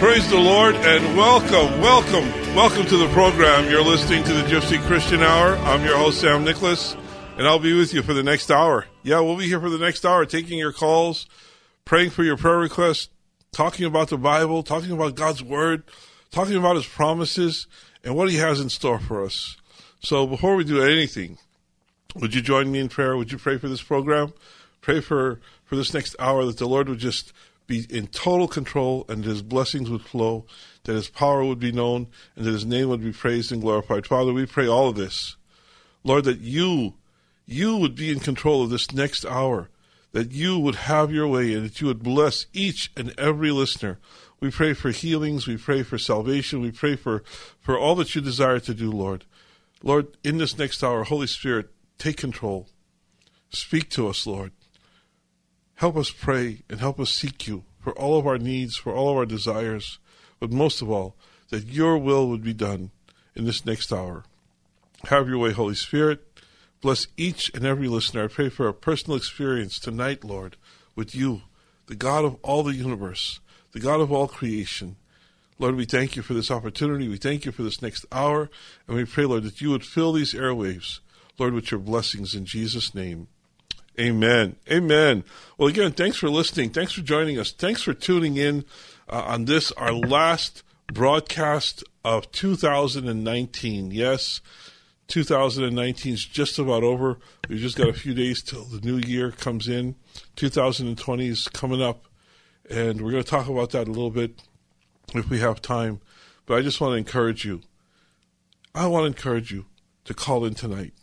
praise the Lord and welcome, welcome, welcome to the program. You're listening to the Gypsy Christian Hour. I'm your host, Sam Nicholas, and I'll be with you for the next hour. Yeah, we'll be here for the next hour, taking your calls, praying for your prayer requests, talking about the Bible, talking about God's Word, talking about His promises, and what He has in store for us. So before we do anything, would you join me in prayer? Would you pray for this program? Pray for, for this next hour that the Lord would just be in total control and his blessings would flow, that his power would be known, and that his name would be praised and glorified. Father, we pray all of this. Lord, that you, you would be in control of this next hour, that you would have your way and that you would bless each and every listener. We pray for healings, we pray for salvation, we pray for, for all that you desire to do, Lord. Lord, in this next hour, Holy Spirit, take control. Speak to us, Lord. Help us pray and help us seek you for all of our needs, for all of our desires, but most of all, that your will would be done in this next hour. Have your way, Holy Spirit. Bless each and every listener. I pray for a personal experience tonight, Lord, with you, the God of all the universe, the God of all creation. Lord, we thank you for this opportunity. We thank you for this next hour. And we pray, Lord, that you would fill these airwaves, Lord, with your blessings in Jesus' name. Amen. Amen. Well, again, thanks for listening. Thanks for joining us. Thanks for tuning in uh, on this, our last broadcast of 2019. Yes, 2019 is just about over. We've just got a few days till the new year comes in. 2020 is coming up, and we're going to talk about that a little bit if we have time. But I just want to encourage you. I want to encourage you to call in tonight,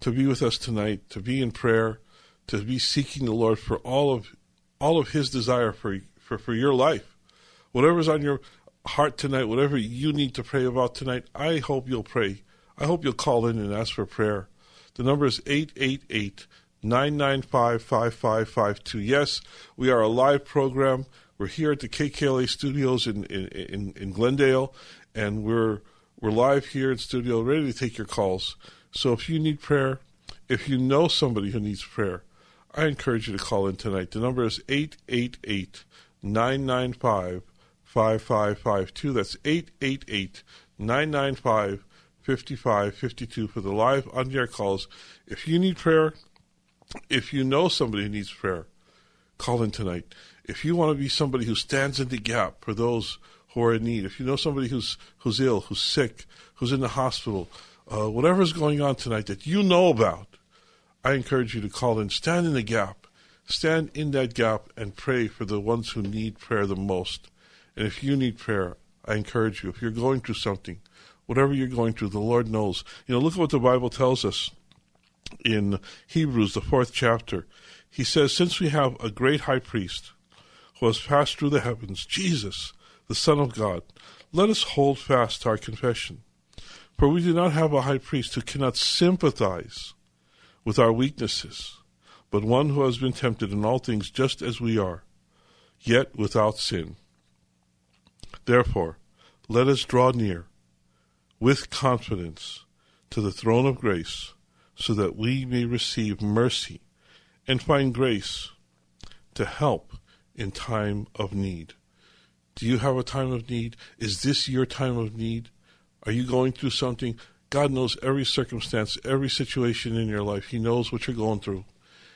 to be with us tonight, to be in prayer to be seeking the Lord for all of all of His desire for for, for your life. Whatever's on your heart tonight, whatever you need to pray about tonight, I hope you'll pray. I hope you'll call in and ask for prayer. The number is 888 995 5552. Yes, we are a live program. We're here at the KKLA studios in, in, in, Glendale, and we're, we're live here in studio, ready to take your calls. So if you need prayer, if you know somebody who needs prayer, I encourage you to call in tonight. The number is 888 995 5552. That's 888 995 5552 for the live on air calls. If you need prayer, if you know somebody who needs prayer, call in tonight. If you want to be somebody who stands in the gap for those who are in need, if you know somebody who's who's ill, who's sick, who's in the hospital, uh, whatever is going on tonight that you know about, I encourage you to call in, stand in the gap, stand in that gap and pray for the ones who need prayer the most. And if you need prayer, I encourage you, if you're going through something, whatever you're going through, the Lord knows. You know, look at what the Bible tells us in Hebrews, the fourth chapter. He says, Since we have a great high priest who has passed through the heavens, Jesus, the Son of God, let us hold fast our confession. For we do not have a high priest who cannot sympathize with our weaknesses, but one who has been tempted in all things just as we are, yet without sin. Therefore, let us draw near with confidence to the throne of grace, so that we may receive mercy and find grace to help in time of need. Do you have a time of need? Is this your time of need? Are you going through something? God knows every circumstance, every situation in your life. He knows what you're going through.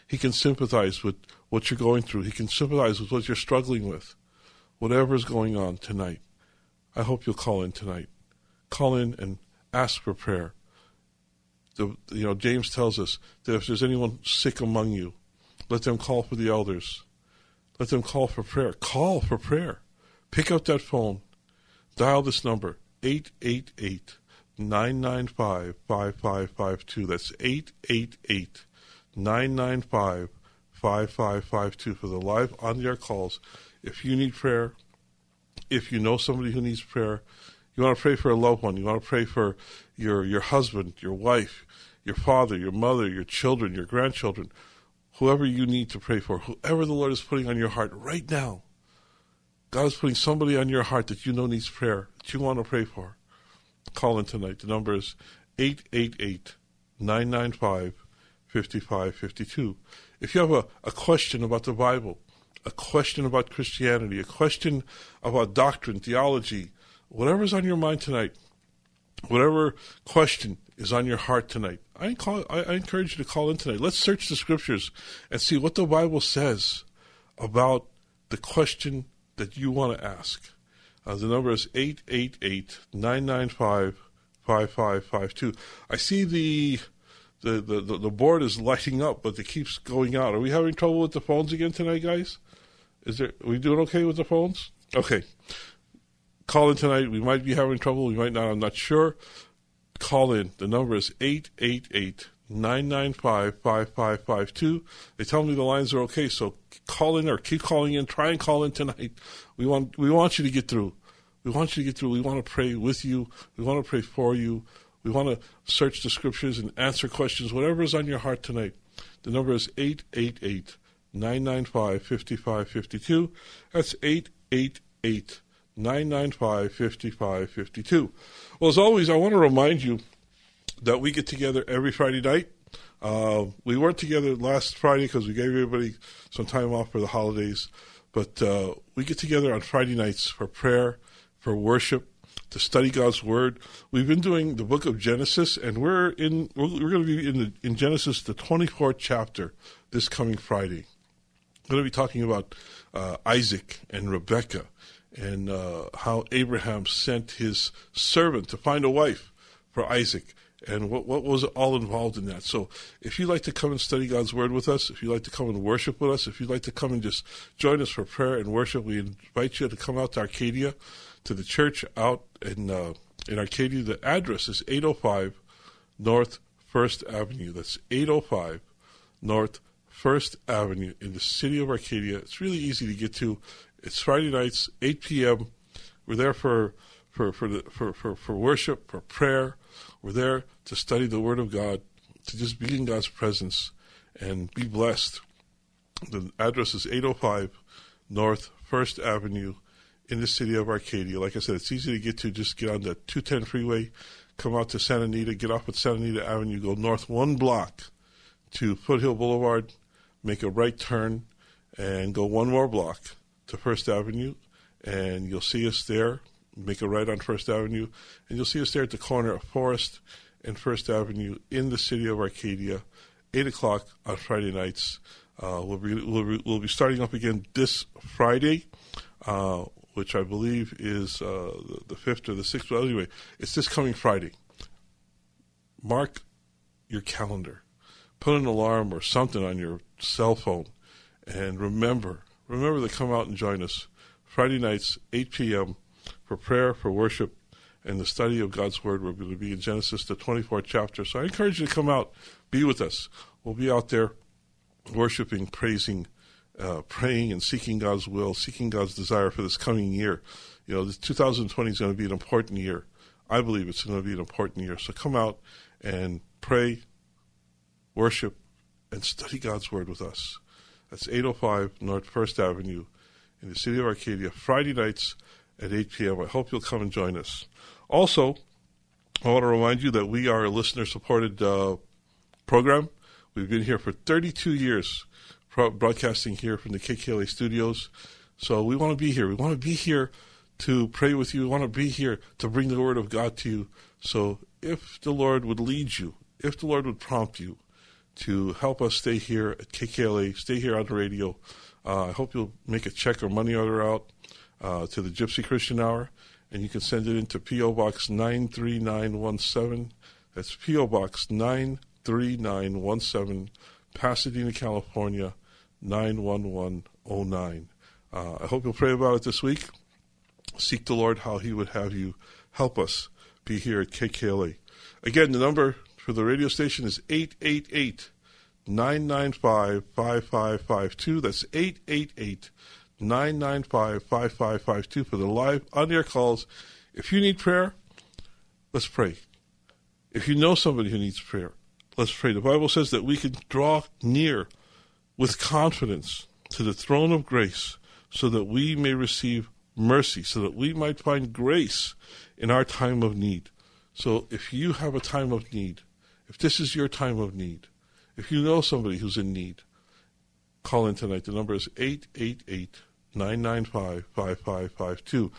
He can sympathize with what you're going through. He can sympathize with what you're struggling with. Whatever is going on tonight, I hope you'll call in tonight. Call in and ask for prayer. The, you know, James tells us that if there's anyone sick among you, let them call for the elders. Let them call for prayer. Call for prayer. Pick up that phone. Dial this number, 888 995 5552. That's 888 995 5552 for the live on the air calls. If you need prayer, if you know somebody who needs prayer, you want to pray for a loved one, you want to pray for your, your husband, your wife, your father, your mother, your children, your grandchildren, whoever you need to pray for, whoever the Lord is putting on your heart right now. God is putting somebody on your heart that you know needs prayer, that you want to pray for. Call in tonight. The number is 888 995 5552. If you have a, a question about the Bible, a question about Christianity, a question about doctrine, theology, whatever's on your mind tonight, whatever question is on your heart tonight, I, call, I, I encourage you to call in tonight. Let's search the scriptures and see what the Bible says about the question that you want to ask. Uh, the number is 888 995 5552. I see the, the, the, the board is lighting up, but it keeps going out. Are we having trouble with the phones again tonight, guys? Is there, are we doing okay with the phones? Okay. Call in tonight. We might be having trouble. We might not. I'm not sure. Call in. The number is 888 995 5552. They tell me the lines are okay, so call in or keep calling in. Try and call in tonight. We want, we want you to get through. We want you to get through. We want to pray with you. We want to pray for you. We want to search the scriptures and answer questions, whatever is on your heart tonight. The number is 888 995 5552. That's 888 995 5552. Well, as always, I want to remind you that we get together every Friday night. Uh, we weren't together last Friday because we gave everybody some time off for the holidays, but uh, we get together on Friday nights for prayer, for worship, to study God's Word. We've been doing the book of Genesis, and we're in we're, we're going to be in the, in Genesis the twenty fourth chapter this coming Friday. We're going to be talking about uh, Isaac and Rebekah and uh, how Abraham sent his servant to find a wife for Isaac and what, what was all involved in that. So if you'd like to come and study God's Word with us, if you'd like to come and worship with us, if you'd like to come and just join us for prayer and worship, we invite you to come out to Arcadia, to the church out in, uh, in Arcadia. The address is 805 North First Avenue. That's 805 North First Avenue in the city of Arcadia. It's really easy to get to. It's Friday nights, 8 p.m. We're there for for for, the, for for for worship, for prayer. We're there to study the Word of God, to just be in God's presence and be blessed. The address is 805 North First Avenue in the city of Arcadia. Like I said, it's easy to get to. Just get on the 210 freeway, come out to Santa Anita, get off at Santa Anita Avenue, go north one block to Foothill Boulevard, make a right turn, and go one more block to First Avenue, and you'll see us there. Make a right on First Avenue, and you'll see us there at the corner of Forest and First Avenue in the city of Arcadia, 8 o'clock on Friday nights. Uh, we'll, be, we'll, be, we'll be starting up again this Friday, uh, which I believe is uh, the 5th or the 6th. But anyway, it's this coming Friday. Mark your calendar. Put an alarm or something on your cell phone. And remember, remember to come out and join us Friday nights, 8 p.m., for prayer, for worship, and the study of God's Word. We're going to be in Genesis, the 24th chapter. So I encourage you to come out, be with us. We'll be out there worshiping, praising, uh, praying, and seeking God's will, seeking God's desire for this coming year. You know, this 2020 is going to be an important year. I believe it's going to be an important year. So come out and pray, worship, and study God's Word with us. That's 805 North First Avenue in the city of Arcadia, Friday nights at 8 p.m. I hope you'll come and join us. Also, I want to remind you that we are a listener supported uh, program. We've been here for 32 years, broadcasting here from the KKLA studios. So we want to be here. We want to be here to pray with you. We want to be here to bring the Word of God to you. So if the Lord would lead you, if the Lord would prompt you to help us stay here at KKLA, stay here on the radio, uh, I hope you'll make a check or money order out uh, to the Gypsy Christian Hour, and you can send it into P.O. Box 93917. That's P.O. Box 93917, Pasadena, California 91109. Uh, I hope you'll pray about it this week. Seek the Lord how He would have you help us be here at KKLA. Again, the number for the radio station is 888 995 5552. That's 888 995 5552 for the live on air calls. If you need prayer, let's pray. If you know somebody who needs prayer, let's pray. The Bible says that we can draw near with confidence to the throne of grace so that we may receive mercy, so that we might find grace in our time of need. So if you have a time of need, if this is your time of need, if you know somebody who's in need, call in tonight. The number is 888 995 5552. You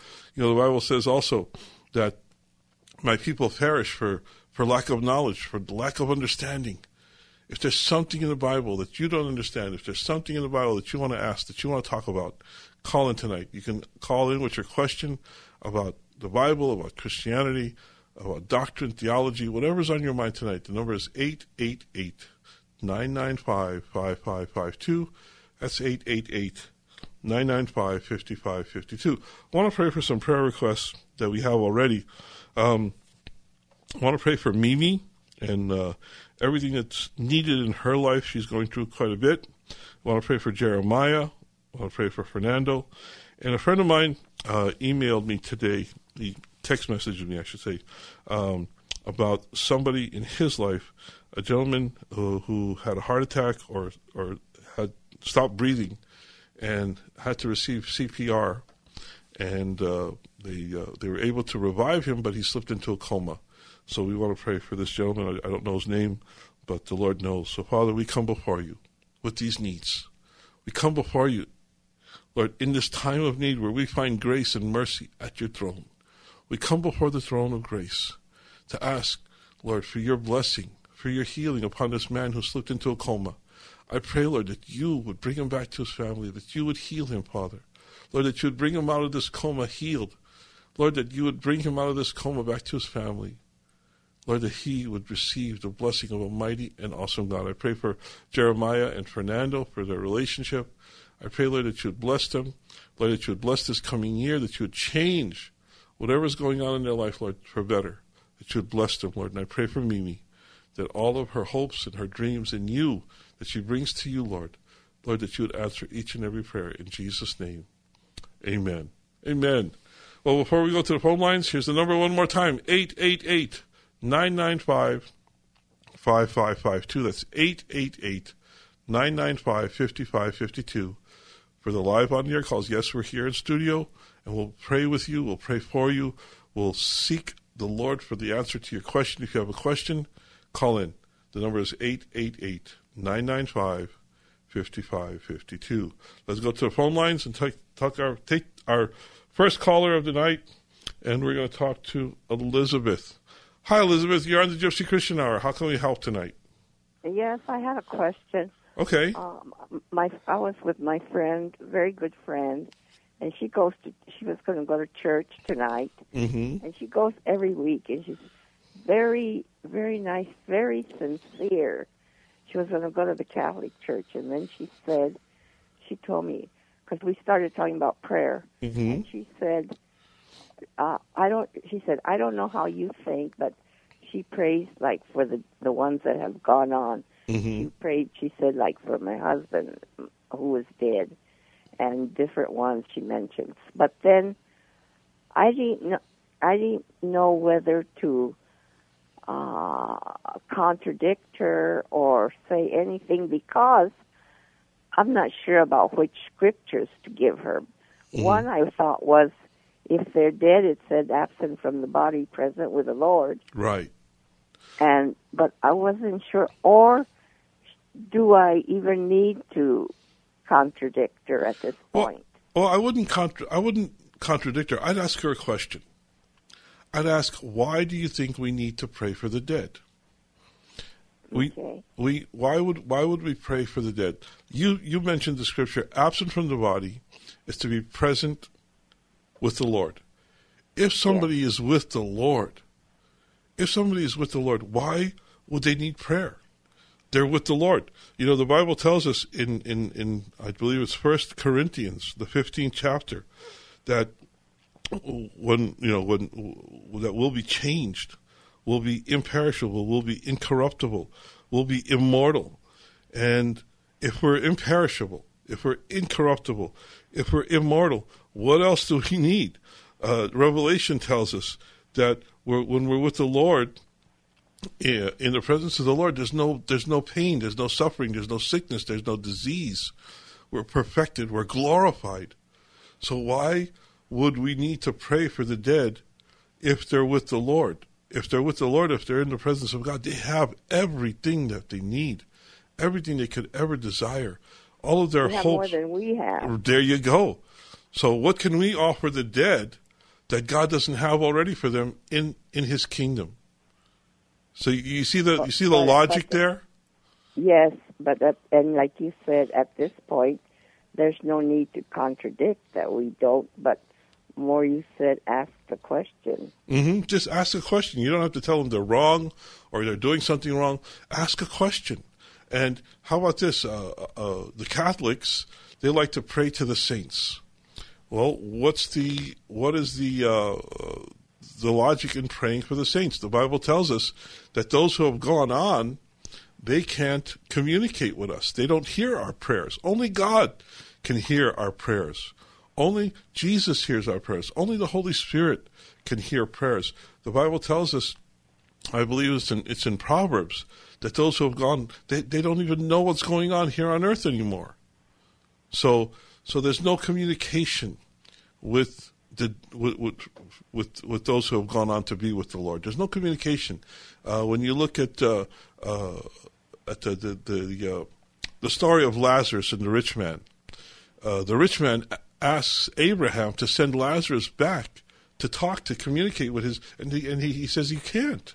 know, the Bible says also that my people perish for, for lack of knowledge, for lack of understanding. If there's something in the Bible that you don't understand, if there's something in the Bible that you want to ask, that you want to talk about, call in tonight. You can call in with your question about the Bible, about Christianity, about doctrine, theology, whatever's on your mind tonight. The number is 888 995 5552. That's 888 995 5552. I want to pray for some prayer requests that we have already. Um, I want to pray for Mimi and uh, everything that's needed in her life. She's going through quite a bit. I want to pray for Jeremiah. I want to pray for Fernando. And a friend of mine uh, emailed me today, he text messaged me, I should say, um, about somebody in his life, a gentleman who, who had a heart attack or, or had stopped breathing and had to receive CPR. And uh, they, uh, they were able to revive him, but he slipped into a coma. So we want to pray for this gentleman. I, I don't know his name, but the Lord knows. So, Father, we come before you with these needs. We come before you, Lord, in this time of need where we find grace and mercy at your throne. We come before the throne of grace to ask, Lord, for your blessing, for your healing upon this man who slipped into a coma. I pray, Lord, that you would bring him back to his family, that you would heal him, Father. Lord, that you would bring him out of this coma healed. Lord, that you would bring him out of this coma back to his family. Lord, that he would receive the blessing of a mighty and awesome God. I pray for Jeremiah and Fernando for their relationship. I pray, Lord, that you would bless them. Lord, that you would bless this coming year, that you would change whatever is going on in their life, Lord, for better. That you would bless them, Lord. And I pray for Mimi, that all of her hopes and her dreams in you, that she brings to you, Lord, Lord, that you would answer each and every prayer in Jesus' name. Amen. Amen. Well, before we go to the phone lines, here's the number one more time 888 995 5552. That's 888 995 5552 for the live on air calls. Yes, we're here in studio and we'll pray with you. We'll pray for you. We'll seek the Lord for the answer to your question. If you have a question, call in. The number is 888 995 5552. Let's go to the phone lines and take, talk our, take our first caller of the night, and we're going to talk to Elizabeth. Hi, Elizabeth. You're on the Gypsy Christian Hour. How can we help tonight? Yes, I had a question. Okay. Um, my I was with my friend, very good friend, and she goes to. She was going to go to church tonight, Mm-hmm. and she goes every week, and she's very, very nice, very sincere. She was going to go to the Catholic church, and then she said, she told me because we started talking about prayer, Mm-hmm. and she said, uh, I don't. She said, I don't know how you think, but she prays like for the the ones that have gone on. Mm-hmm. She prayed. She said like for my husband who was dead, and different ones she mentions. But then I didn't. Know, I didn't know whether to uh, contradict her or say anything because I'm not sure about which scriptures to give her. One I thought was, if they're dead, it said absent from the body, present with the Lord. Right. And but I wasn't sure. Or do I even need to contradict her at this Well, point? well, I wouldn't contra- I wouldn't contradict her. I'd ask her a question. I'd ask, why do you think we need to pray for the dead? We, Okay. we, why would, why would we pray for the dead? You, you mentioned the scripture, absent from the body is to be present with the Lord. If somebody is with the Lord, if somebody is with the Lord, why would they need prayer? They're with the Lord. You know, the Bible tells us in, in, in I believe it's First Corinthians, the fifteenth chapter, that when you know when that will be changed, will be imperishable, will be incorruptible, will be immortal, and if we're imperishable, if we're incorruptible, if we're immortal, what else do we need? Uh, Revelation tells us that we're, when we're with the Lord, yeah, in the presence of the Lord, there's no there's no pain, there's no suffering, there's no sickness, there's no disease. We're perfected, we're glorified. So why would we need to pray for the dead if they're with the Lord? If they're with the Lord, if they're in the presence of God, they have everything that they need, everything they could ever desire. All of their have more than we have. There you go. So what can we offer the dead that God doesn't have already for them in in His kingdom? So you, you see the you see the But- logic but- there. Yes, but and like you said, at this point, there's no need to contradict that we don't. But more you said, ask the question. hmm Just ask a question. You don't have to tell them they're wrong or they're doing something wrong. Ask a question. And how about this? Uh, uh, the Catholics they like to pray to the saints. Well, what's the what is the uh, uh, the logic in praying for the saints? The Bible tells us that those who have gone on, they can't communicate with us. They don't hear our prayers. Only God can hear our prayers. Only Jesus hears our prayers. Only the Holy Spirit can hear prayers. The Bible tells us, I believe it's in, it's in Proverbs, that those who have gone, they, they don't even know what's going on here on earth anymore. So, so there's no communication with the with, with with those who have gone on to be with the Lord. There's no communication. Uh, when you look at uh, uh, at the the the, uh, the story of Lazarus and the rich man, uh, the rich man asks Abraham to send Lazarus back to talk to communicate with his, and he and he, he says you can't,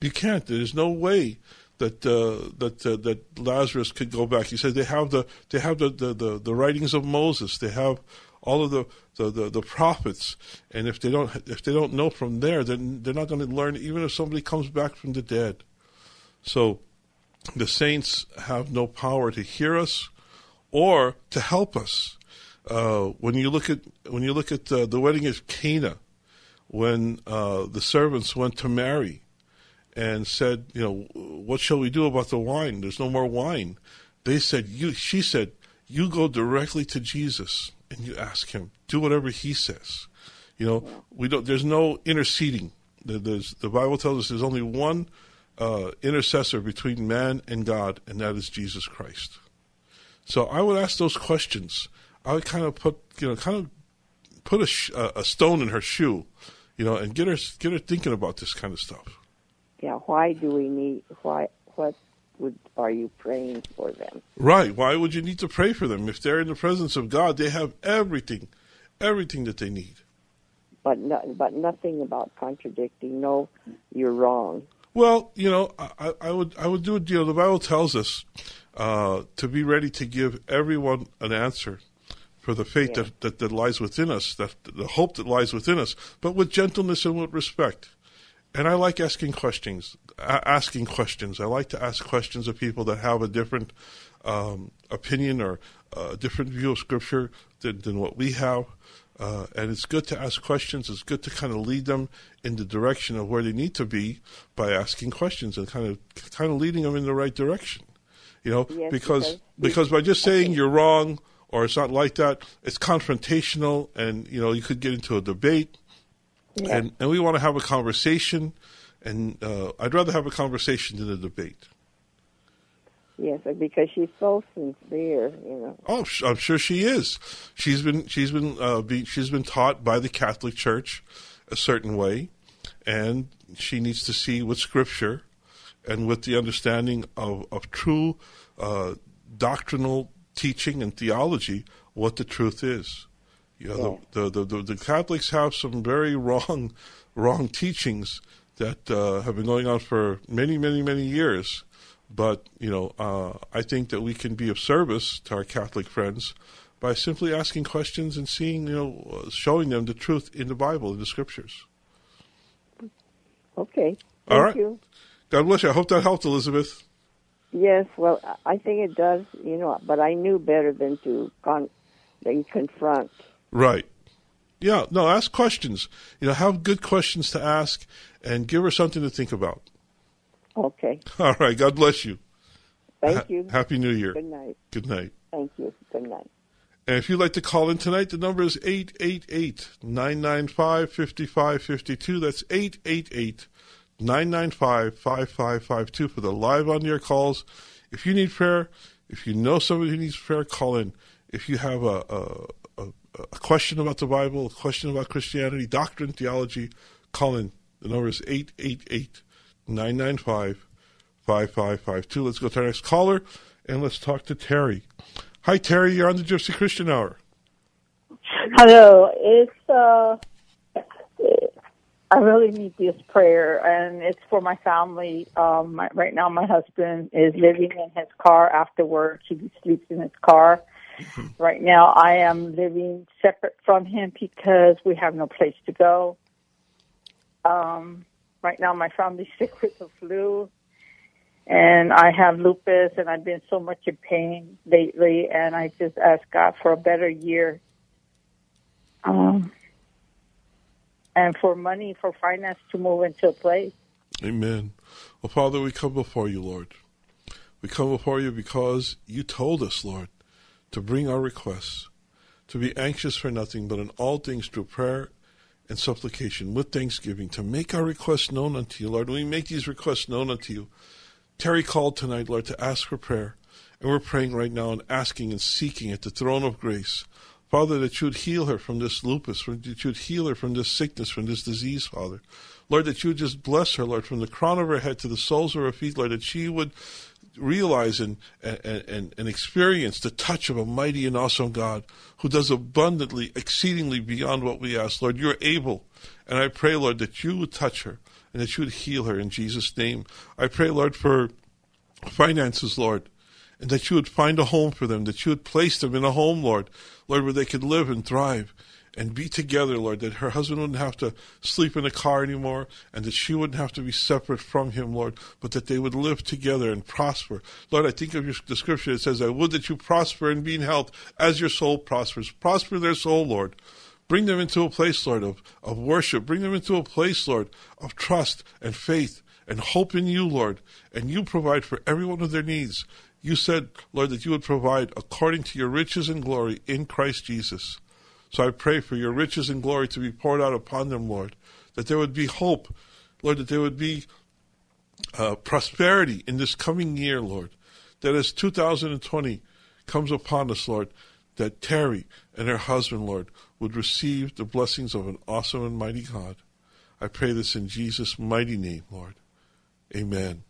you can't. There's no way that uh, that uh, that Lazarus could go back. He said they have the they have the, the, the, the writings of Moses. They have all of the, the, the, the prophets, and if they don't if they don't know from there, then they're not going to learn. Even if somebody comes back from the dead, so the saints have no power to hear us or to help us. Uh, when you look at when you look at uh, the wedding of Cana, when uh, the servants went to Mary and said, you know, what shall we do about the wine? There's no more wine. They said, you. She said, you go directly to Jesus and you ask him. Do whatever he says. You know, we don't. There's no interceding. There- There's, the Bible tells us there's only one uh, intercessor between man and God, and that is Jesus Christ. So I would ask those questions. I would kind of put, you know, kind of put a, sh- a a stone in her shoe, you know, and get her get her thinking about this kind of stuff. Yeah, why do we need? Why? What would are you praying for them? Right? Why would you need to pray for them if they're in the presence of God? They have everything, everything that they need. But no, but nothing about contradicting. No, you're wrong. Well, you know, I, I- I would I would do. You know, the Bible tells us uh, to be ready to give everyone an answer for the faith Yeah. that, that, that lies within us, that the hope that lies within us, but with gentleness and with respect. And I like asking questions. A- asking questions. I like to ask questions of people that have a different um, opinion or a different view of Scripture than, than what we have. Uh, and it's good to ask questions. It's good to kind of lead them in the direction of where they need to be by asking questions and kind of kind of leading them in the right direction. You know, Yes, because because- because by just saying you're wrong or it's not like that, it's confrontational, and you know you could get into a debate Yeah. and and we want to have a conversation, and uh, I'd rather have a conversation than a debate. Yes, because she's so sincere. You know. Oh, I'm sure she is. She's been she's been uh, be, she's been taught by the Catholic Church a certain way, and she needs to see with Scripture and with the understanding of of true uh, doctrinal teaching and theology what the truth is. You know, the, the, the, the Catholics have some very wrong wrong teachings that uh, have been going on for many, many, many years. But, you know, uh, I think that we can be of service to our Catholic friends by simply asking questions and seeing, you know, showing them the truth in the Bible, in the scriptures. Okay. Thank All right. you. God bless you. I hope that helped, Elizabeth. Yes, well, I think it does, you know, but I knew better than to con- than confront. Right. Yeah, no, ask questions. You know, have good questions to ask and give her something to think about. Okay. All right. God bless you. Thank Ha- you. Happy New Year. Good night. Good night. Thank you. Good night. And if you'd like to call in tonight, the number is 888 995 5552. That's 888 995 5552 for the live on air calls. If you need prayer, if you know somebody who needs prayer, call in. If you have a, a, a, a question about the Bible, a question about Christianity, doctrine, theology, call in. The number is 888 995 5552. Let's go to our next caller and let's talk to Terry. Hi, Terry. You're on the Gypsy Christian Hour. Hello. It's uh I really need this prayer and it's for my family. Um my, right now my husband is living in his car after work. He sleeps in his car. Right now I am living separate from him because we have no place to go. Um right now my family's sick with the flu and I have lupus and I've been so much in pain lately and I just ask God for a better year. Um, and for money, for finance to move into a place. Amen. Well, Father, we come before you, Lord. We come before you because you told us, Lord, to bring our requests, to be anxious for nothing, but in all things through prayer and supplication with thanksgiving, to make our requests known unto you, Lord. We make these requests known unto you. Terry called tonight, Lord, to ask for prayer. And we're praying right now and asking and seeking at the throne of grace. Father, that you would heal her from this lupus, that you would heal her from this sickness, from this disease, Father. Lord, that you would just bless her, Lord, from the crown of her head to the soles of her feet, Lord, that she would realize and, and, and, and experience the touch of a mighty and awesome God who does abundantly, exceedingly beyond what we ask. Lord, you're able. And I pray, Lord, that you would touch her and that you would heal her in Jesus' name. I pray, Lord, for finances, Lord, and that you would find a home for them, that you would place them in a home, Lord, Lord, where they could live and thrive and be together, Lord, that her husband wouldn't have to sleep in a car anymore and that she wouldn't have to be separate from him, Lord, but that they would live together and prosper. Lord, I think of your the scripture that says, I would that you prosper and be in health as your soul prospers. Prosper their soul, Lord. Bring them into a place, Lord, of, of worship. Bring them into a place, Lord, of trust and faith and hope in you, Lord. And you provide for every one of their needs. You said, Lord, that you would provide according to your riches and glory in Christ Jesus. So I pray for your riches and glory to be poured out upon them, Lord, that there would be hope, Lord, that there would be uh, prosperity in this coming year, Lord, that as 2020 comes upon us, Lord, that Terry and her husband, Lord, would receive the blessings of an awesome and mighty God. I pray this in Jesus' mighty name, Lord. Amen.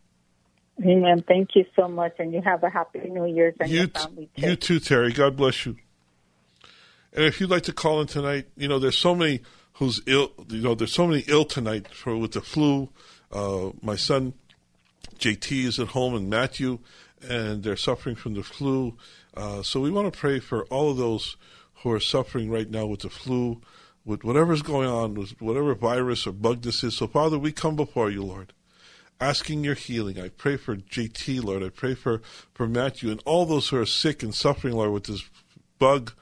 Amen. Thank you so much, and you have a happy New Year's and You, your family too. you too, Terry. God bless you. And if you'd like to call in tonight, you know, there's so many who's ill. You know, there's so many ill tonight for with the flu. Uh, my son JT is at home, and Matthew, and they're suffering from the flu. Uh, so we want to pray for all of those who are suffering right now with the flu, with whatever's going on, with whatever virus or bug this is. So Father, we come before you, Lord asking your healing. I pray for JT, Lord. I pray for, for Matthew and all those who are sick and suffering, Lord, with this bug,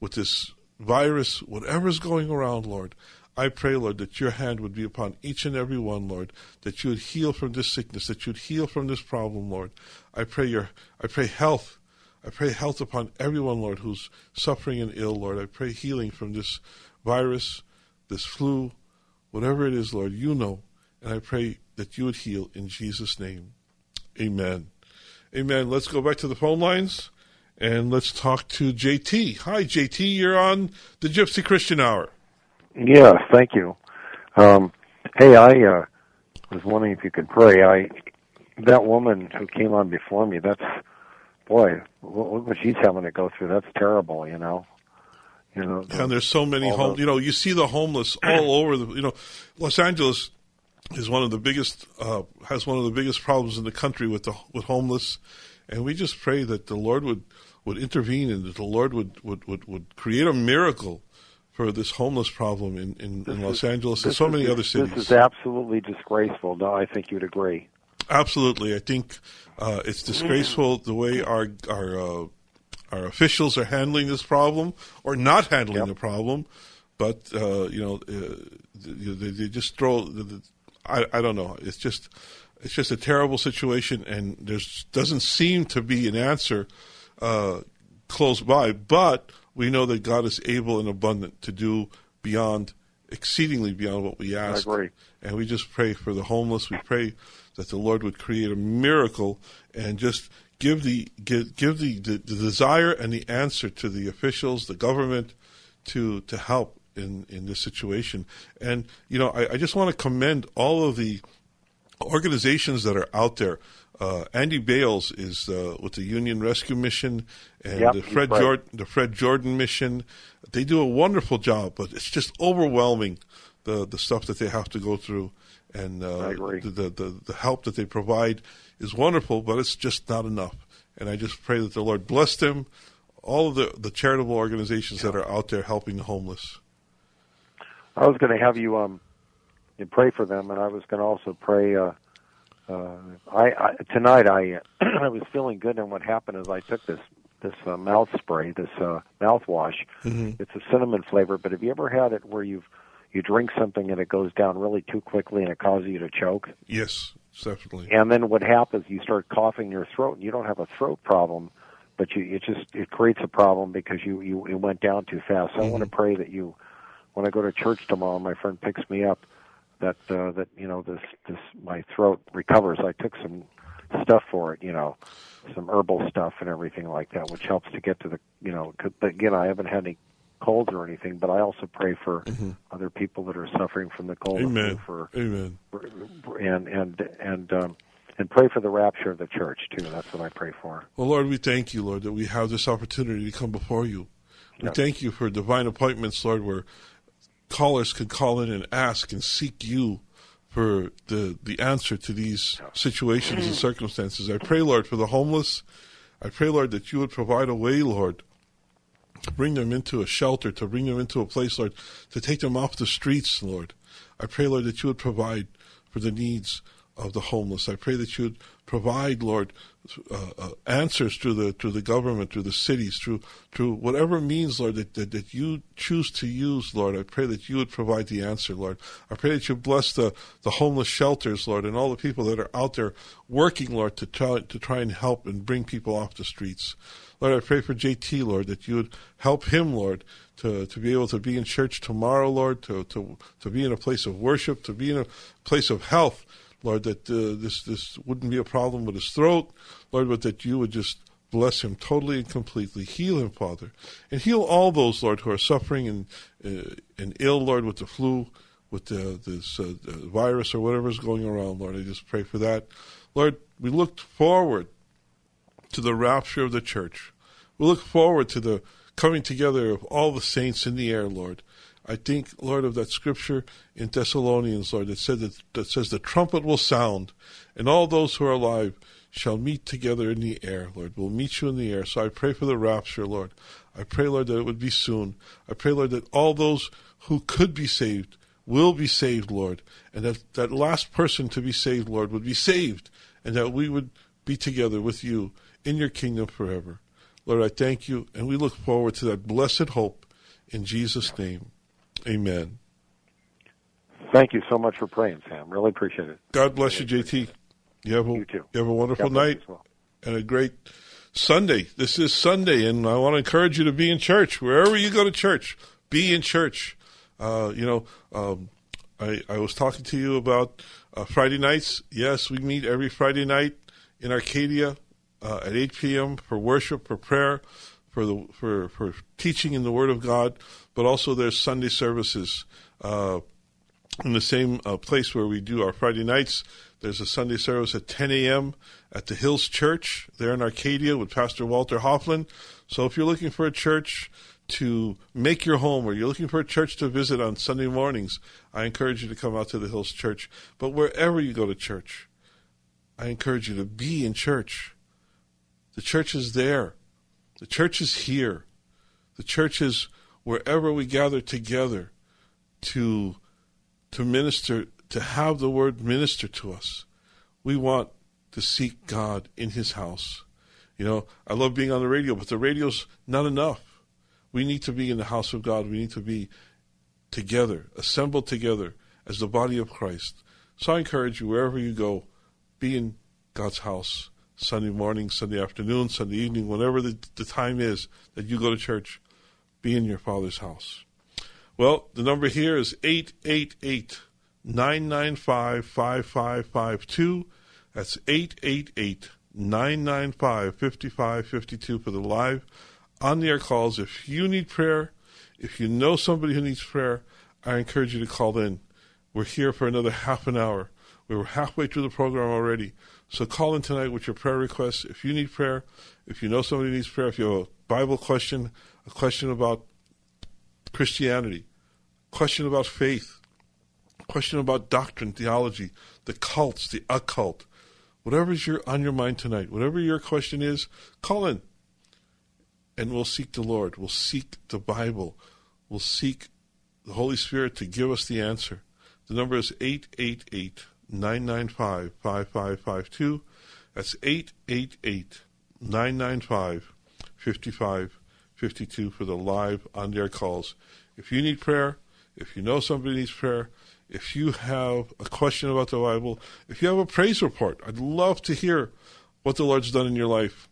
with this virus, whatever's going around, Lord. I pray, Lord, that your hand would be upon each and every one, Lord, that you would heal from this sickness, that you would heal from this problem, Lord. I pray your I pray health. I pray health upon everyone, Lord, who's suffering and ill, Lord. I pray healing from this virus, this flu, whatever it is, Lord, you know. And I pray that you would heal in Jesus' name. Amen. Amen. Let's go back to the phone lines and let's talk to JT. Hi, JT. You're on the Gypsy Christian Hour. Yeah, thank you. Um, hey, I uh, was wondering if you could pray. I that woman who came on before me. That's boy, look what she's having to go through. That's terrible, you know. You know, and there's so many home. the- You know, you see the homeless all over the. You know, Los Angeles is one of the biggest uh, has one of the biggest problems in the country with the with homeless, and we just pray that the Lord would would intervene and that the Lord would would would, would create a miracle for this homeless problem in in, in Los Angeles and so is- many other cities. This is absolutely disgraceful. No, I think you'd agree. Absolutely, I think uh, it's disgraceful the way our our uh, our officials are handling this problem or not handling Yep. the problem. But uh, you know, uh, they, they just throw. The, I I don't know. It's just it's just a terrible situation, and there doesn't seem to be an answer uh, close by. But we know that God is able and abundant to do beyond, exceedingly beyond what we ask. agree. And we just pray for the homeless. We pray that the Lord would create a miracle and just give the give, give the, the, the desire and the answer to the officials, the government, to to help in in this situation. And you know, I, I just want to commend all of the organizations that are out there. Uh, Andy Bales is uh, with the Union Rescue Mission and Yep, the Fred right. Jordan, the Fred Jordan Mission. They do a wonderful job, but it's just overwhelming the the stuff that they have to go through, and uh, The, the the the help that they provide is wonderful, but it's just not enough. And I just pray that the Lord bless them, all of the the charitable organizations that are out there helping the homeless. I was going to have you um, you pray for them, and I was going to also pray. Uh, uh, I, I tonight I I was feeling good, and what happened is I took this this uh, mouth spray, this uh, mouthwash. It's a cinnamon flavor, but have you ever had it where you've you drink something and it goes down really too quickly and it causes you to choke? Yes, definitely. And then what happens? You start coughing your throat, and you don't have a throat problem, but you it just it creates a problem because you you it went down too fast. So I want to pray that you, when I go to church tomorrow, my friend picks me up, that uh, that you know this this my throat recovers. I took some stuff for it, you know, some herbal stuff and everything like that, which helps to get to the you know. 'cause- But again, I haven't had any colds or anything, but I also pray for other people that are suffering from the cold. Amen. For Amen. and and and um, and pray for the rapture of the church too. That's what I pray for. Well, Lord, we thank you, Lord, that we have this opportunity to come before you. We thank you for divine appointments, Lord, where callers could call in and ask and seek you for the the answer to these situations and circumstances. I pray, Lord, for the homeless. I pray, Lord, that you would provide a way, Lord, to bring them into a shelter, to bring them into a place, Lord, to take them off the streets, Lord. I pray, Lord, that you would provide for the needs of the homeless. I pray that you would provide, Lord, uh, uh, answers through the through the government, through the cities, through through whatever means, Lord, that, that, that you choose to use, Lord. I pray that you would provide the answer, Lord. I pray that you bless the, the homeless shelters, Lord, and all the people that are out there working, Lord, to try to try and help and bring people off the streets. Lord, I pray for JT, Lord, that you would help him, Lord, to, to be able to be in church tomorrow, Lord, to, to, to be in a place of worship, to be in a place of health, Lord, that uh, this, this wouldn't be a problem with his throat, Lord, but that you would just bless him totally and completely. Heal him, Father. And heal all those, Lord, who are suffering and, uh, and ill, Lord, with the flu, with the, this uh, virus or whatever is going around, Lord. I just pray for that. Lord, we look forward to the rapture of the church. We look forward to the coming together of all the saints in the air, Lord. I think, Lord, of that scripture in Thessalonians, Lord, that said that, that says the trumpet will sound, and all those who are alive shall meet together in the air, Lord. We'll meet you in the air. So I pray for the rapture, Lord. I pray, Lord, that it would be soon. I pray, Lord, that all those who could be saved will be saved, Lord, and that that last person to be saved, Lord, would be saved, and that we would be together with you in your kingdom forever. Lord, I thank you, and we look forward to that blessed hope in Jesus' name. Amen. Thank you so much for praying, Sam. Really appreciate it. God bless you, JT. You have a, You too. You have a wonderful night well. and a great Sunday. This is Sunday, and I want to encourage you to be in church. Wherever you go to church, be in church. Uh, you know, um, I, I was talking to you about uh, Friday nights. Yes, we meet every Friday night in Arcadia uh, at 8 p.m. for worship, for prayer, for the for for teaching in the Word of God. But also, there's Sunday services. Uh, in the same uh, place where we do our Friday nights. There's a Sunday service at 10 a.m. at the Hills Church there in Arcadia with Pastor Walter Hoffman. So if you're looking for a church to make your home or you're looking for a church to visit on Sunday mornings, I encourage you to come out to the Hills Church. But wherever you go to church, I encourage you to be in church. The church is there. The church is here. The church is wherever we gather together to to minister, to have the word minister to us. We want to seek God in his house. You know, I love being on the radio, but the radio's not enough. We need to be in the house of God. We need to be together, assembled together as the body of Christ. So I encourage you, wherever you go, be in God's house Sunday morning, Sunday afternoon, Sunday evening, whatever the, the time is that you go to church, be in your Father's house. Well, the number here is 888 995 5552. That's 888 995 5552 for the live on the air calls. If you need prayer, if you know somebody who needs prayer, I encourage you to call in. We're here for another half an hour. We were halfway through the program already. So call in tonight with your prayer requests. If you need prayer, if you know somebody needs prayer, if you have a Bible question, a question about Christianity, question about faith, question about doctrine, theology, the cults, the occult, whatever is your, on your mind tonight, whatever your question is, call in. And we'll seek the Lord. We'll seek the Bible. We'll seek the Holy Spirit to give us the answer. The number is 888 995 5552. That's 888 995 5552 for the live on air calls. If you need prayer, if you know somebody needs prayer, if you have a question about the Bible, if you have a praise report, I'd love to hear what the Lord's done in your life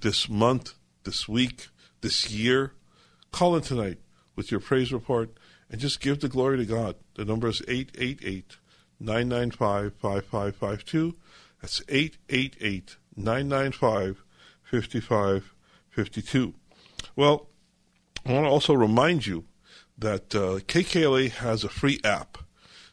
this month, this week, this year. Call in tonight with your praise report and just give the glory to God. The number is 888 995 5552. That's 888 995 5552. Well, I want to also remind you that uh, KKLA has a free app.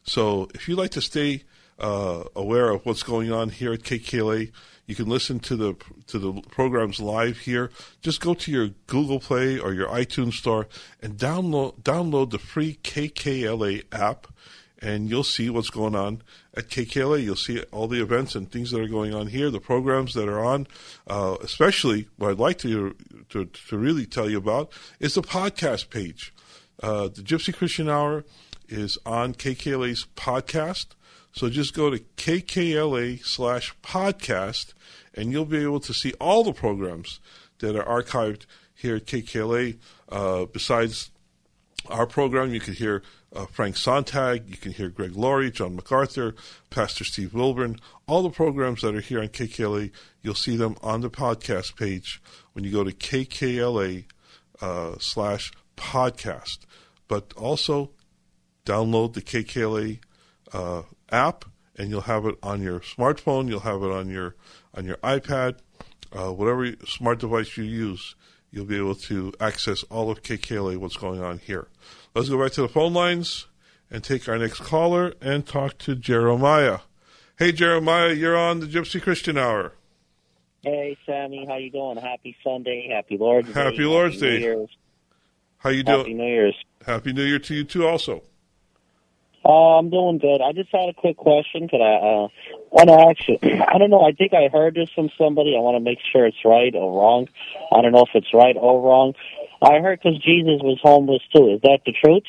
So if you'd like to stay uh, aware of what's going on here at KKLA, you can listen to the to the programs live here. Just go to your Google Play or your iTunes store and download download the free KKLA app and you'll see what's going on at KKLA. You'll see all the events and things that are going on here, the programs that are on. Uh, especially, what I'd like to, to, to really tell you about is the podcast page. Uh, the Gypsy Christian Hour is on KKLA's podcast. So just go to KKLA slash podcast, and you'll be able to see all the programs that are archived here at KKLA. Uh, besides our program, you can hear uh, Frank Sontag, you can hear Greg Laurie, John MacArthur, Pastor Steve Wilburn. All the programs that are here on KKLA, you'll see them on the podcast page when you go to KKLA uh, slash podcast. But also download the KKLA uh, app, and you'll have it on your smartphone. You'll have it on your on your iPad, uh, whatever smart device you use. You'll be able to access all of KKLA, what's going on here. Let's go back to the phone lines and take our next caller and talk to Jeremiah. Hey, Jeremiah, you're on the Gypsy Christian Hour. Hey, Sammy, how you doing? Happy Sunday, Happy Lord's Day. Happy Lord's Day. Year's. How you doing? Happy New Year's. Happy New Year to you too, also. Uh, I'm doing good. I just had a quick question. Could I uh, want to ask you? I don't know. I think I heard this from somebody. I want to make sure it's right or wrong. I don't know if it's right or wrong. I heard because Jesus was homeless too. Is that the truth?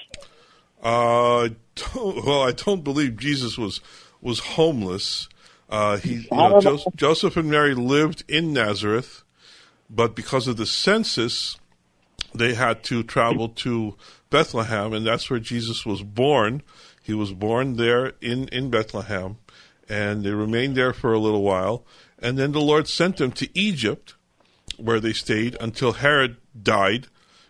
Uh, well, I don't believe Jesus was was homeless. Uh, he, you know, jo- Joseph and Mary lived in Nazareth, but because of the census, they had to travel to Bethlehem, and that's where Jesus was born. He was born there in, in Bethlehem, and they remained there for a little while. And then the Lord sent them to Egypt, where they stayed until Herod died.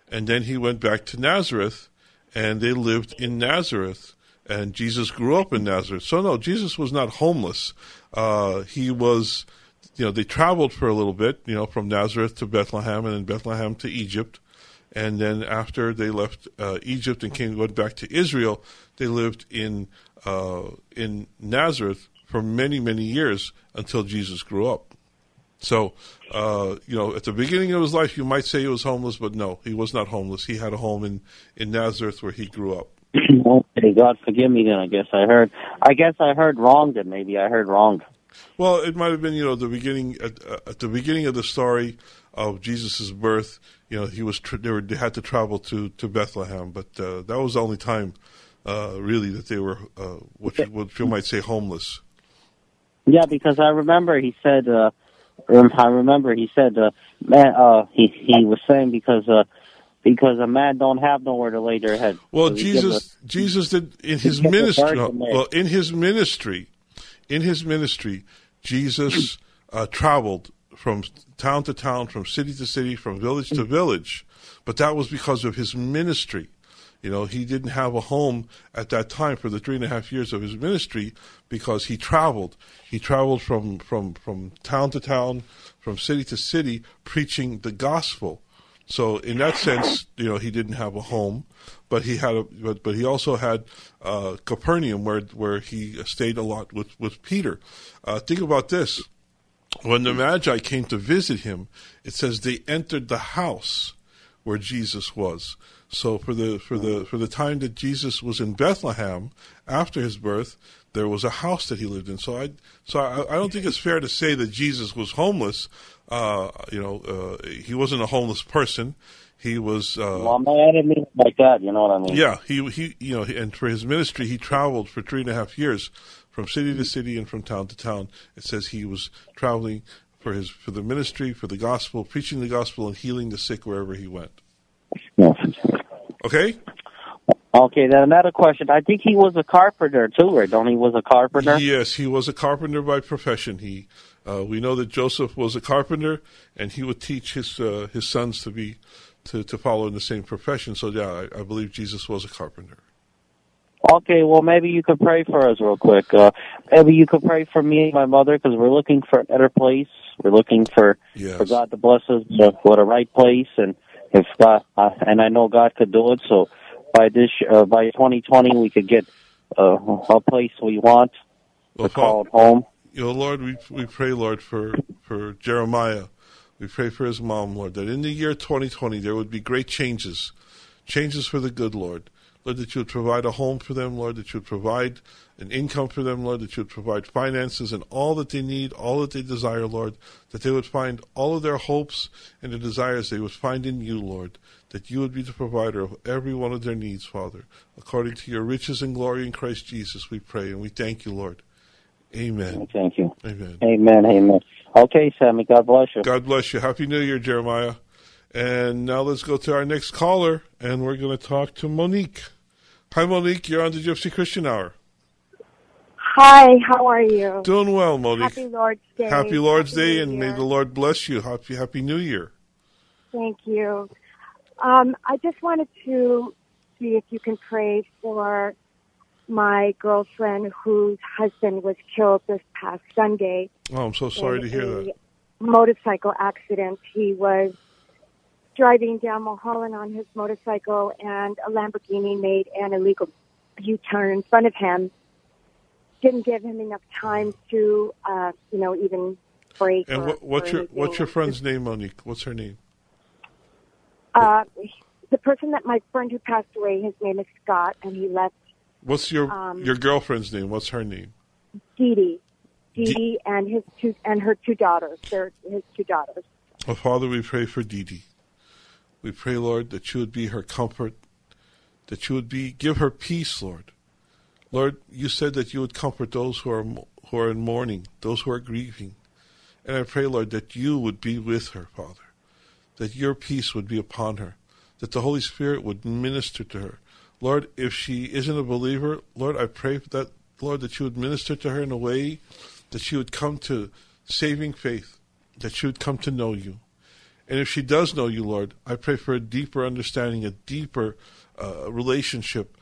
And then he went back to Nazareth, and they lived in Nazareth. And Jesus grew up in Nazareth. So, no, Jesus was not homeless. Uh, he was, you know, they traveled for a little bit, you know, from Nazareth to Bethlehem and then Bethlehem to Egypt. And then after they left uh, Egypt and came went back to Israel, they lived in uh, in Nazareth for many many years until Jesus grew up. So, uh, you know, at the beginning of his life, you might say he was homeless, but no, he was not homeless. He had a home in, in Nazareth where he grew up. okay, God forgive me then. I guess I heard. I guess I heard wrong. Then maybe I heard wrong. Well, it might have been, you know, the beginning at, uh, at the beginning of the story of Jesus' birth. You know, he was tra- they, were, they had to travel to to Bethlehem, but uh, that was the only time, uh, really, that they were uh, what you, what you might say homeless. Yeah, because I remember he said. I remember he said, uh, "Man, uh, he he was saying because uh, because a man don't have nowhere to lay their head." Well, So he Jesus, gives Jesus did in his ministry. no, well, in his ministry, in his ministry, Jesus uh, traveled from town to town, from city to city, from village to village. But that was because of his ministry. You know, he didn't have a home at that time for the three and a half years of his ministry because he traveled. He traveled from, from, from town to town, from city to city, preaching the gospel. So in that sense, you know, he didn't have a home, but he had a, but, but he also had uh, Capernaum where where he stayed a lot with with Peter. Uh, think about this: when the Magi came to visit him, it says they entered the house where Jesus was. So for the for the for the time that Jesus was in Bethlehem after his birth, there was a house that he lived in. So I so I, I don't think it's fair to say that Jesus was homeless. Uh, you know, uh, he wasn't a homeless person. He was. Uh, Well, I didn't mean like that. You know what I mean? yeah, he he you know, and for his ministry, he traveled for three and a half years, from city to city and from town to town. It says he was traveling for his for the ministry, for the gospel, preaching the gospel, and healing the sick wherever he went. Okay. Okay, then another question. I think he was a carpenter too, right? Don't he was a carpenter? Yes, he was a carpenter by profession. He, uh, we know that Joseph was a carpenter, and he would teach his uh, his sons to be to, to follow in the same profession. So yeah, I, I believe Jesus was a carpenter. Okay, well maybe you could pray for us real quick. Uh, maybe you could pray for me and my mother because we're looking for a better place. We're looking for Yes. for God to bless us uh, for the right place, and if God, uh, and I know God could do it. So by this uh, by 2020, we could get uh, a place we want Well, to call it home. You know, Lord, we we pray, Lord, for for Jeremiah. We pray for his mom, Lord, that in the year 2020 there would be great changes, changes for the good, Lord. Lord, that you would provide a home for them, Lord, that you would provide an income for them, Lord, that you would provide finances and all that they need, all that they desire, Lord, that they would find all of their hopes and their desires they would find in you, Lord, that you would be the provider of every one of their needs, Father. According to your riches and glory in Christ Jesus, we pray and we thank you, Lord. Amen. Thank you. Amen. Amen. Amen. Okay, Sammy. God bless you. God bless you. Happy New Year, Jeremiah. And now let's go to our next caller, and we're going to talk to Monique. Hi, Monique. You're on the Gypsy Christian Hour. Hi, how are you? Doing well, Monique. Happy Lord's Day. Happy Lord's Happy Day, New and may the Lord bless you. Happy Happy New Year. Thank you. Um, I just wanted to see if you can pray for my girlfriend whose husband was killed this past Sunday. Oh, I'm so sorry to hear that. Motorcycle accident. He was driving down Mulholland on his motorcycle, and a Lamborghini made an illegal U-turn in front of him. Didn't give him enough time to, uh, you know, even brake. And or, what, what's your what's your friend's name, Monique? What's her name? Uh, the person that my friend who passed away, his name is Scott, and he left What's your Um, your girlfriend's name? What's her name? Dee Dee, Dee Dee, and his two and her two daughters. They're his two daughters. Oh, Father, we pray for Dee Dee. We pray, Lord, that you would be her comfort, that you would be give her peace, Lord. Lord, you said that you would comfort those who are who are in mourning, those who are grieving, and I pray, Lord, that you would be with her, Father, that your peace would be upon her, that the Holy Spirit would minister to her. Lord, if she isn't a believer, Lord, I pray that Lord that you would minister to her in a way that she would come to saving faith, that she would come to know you. And if she does know you, Lord, I pray for a deeper understanding, a deeper uh, relationship,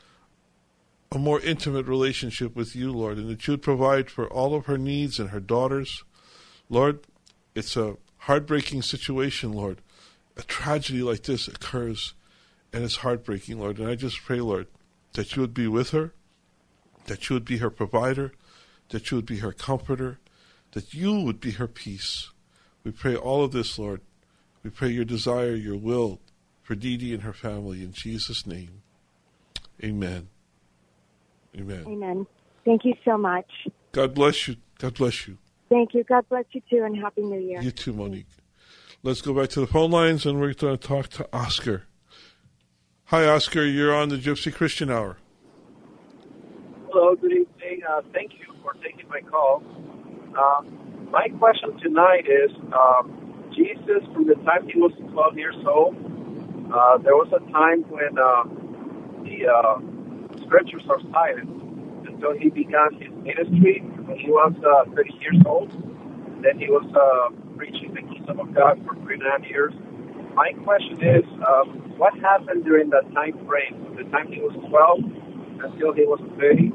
a more intimate relationship with you, Lord, and that you would provide for all of her needs and her daughters. Lord, it's a heartbreaking situation, Lord. A tragedy like this occurs, and it's heartbreaking, Lord. And I just pray, Lord, that you would be with her, that you would be her provider, that you would be her comforter, that you would be her peace. We pray all of this, Lord. We pray your desire, your will for Dee Dee and her family in Jesus' name. Amen. Amen. Amen. Thank you so much. God bless you. God bless you. Thank you. God bless you too, and Happy New Year. You too, Monique. Let's go back to the phone lines and we're going to talk to Oscar. Hi, Oscar. You're on the Gypsy Christian Hour. Hello, good evening. Uh, thank you for taking my call. Uh, my question tonight is um, Jesus, from the time he was 12 years old, uh, there was a time when uh, the uh, scriptures are silent until he began his ministry when he was uh, 30 years old. Then he was uh, preaching the of God for three and a half years. My question is, um, what happened during that time frame, from the time he was 12 until he was 30?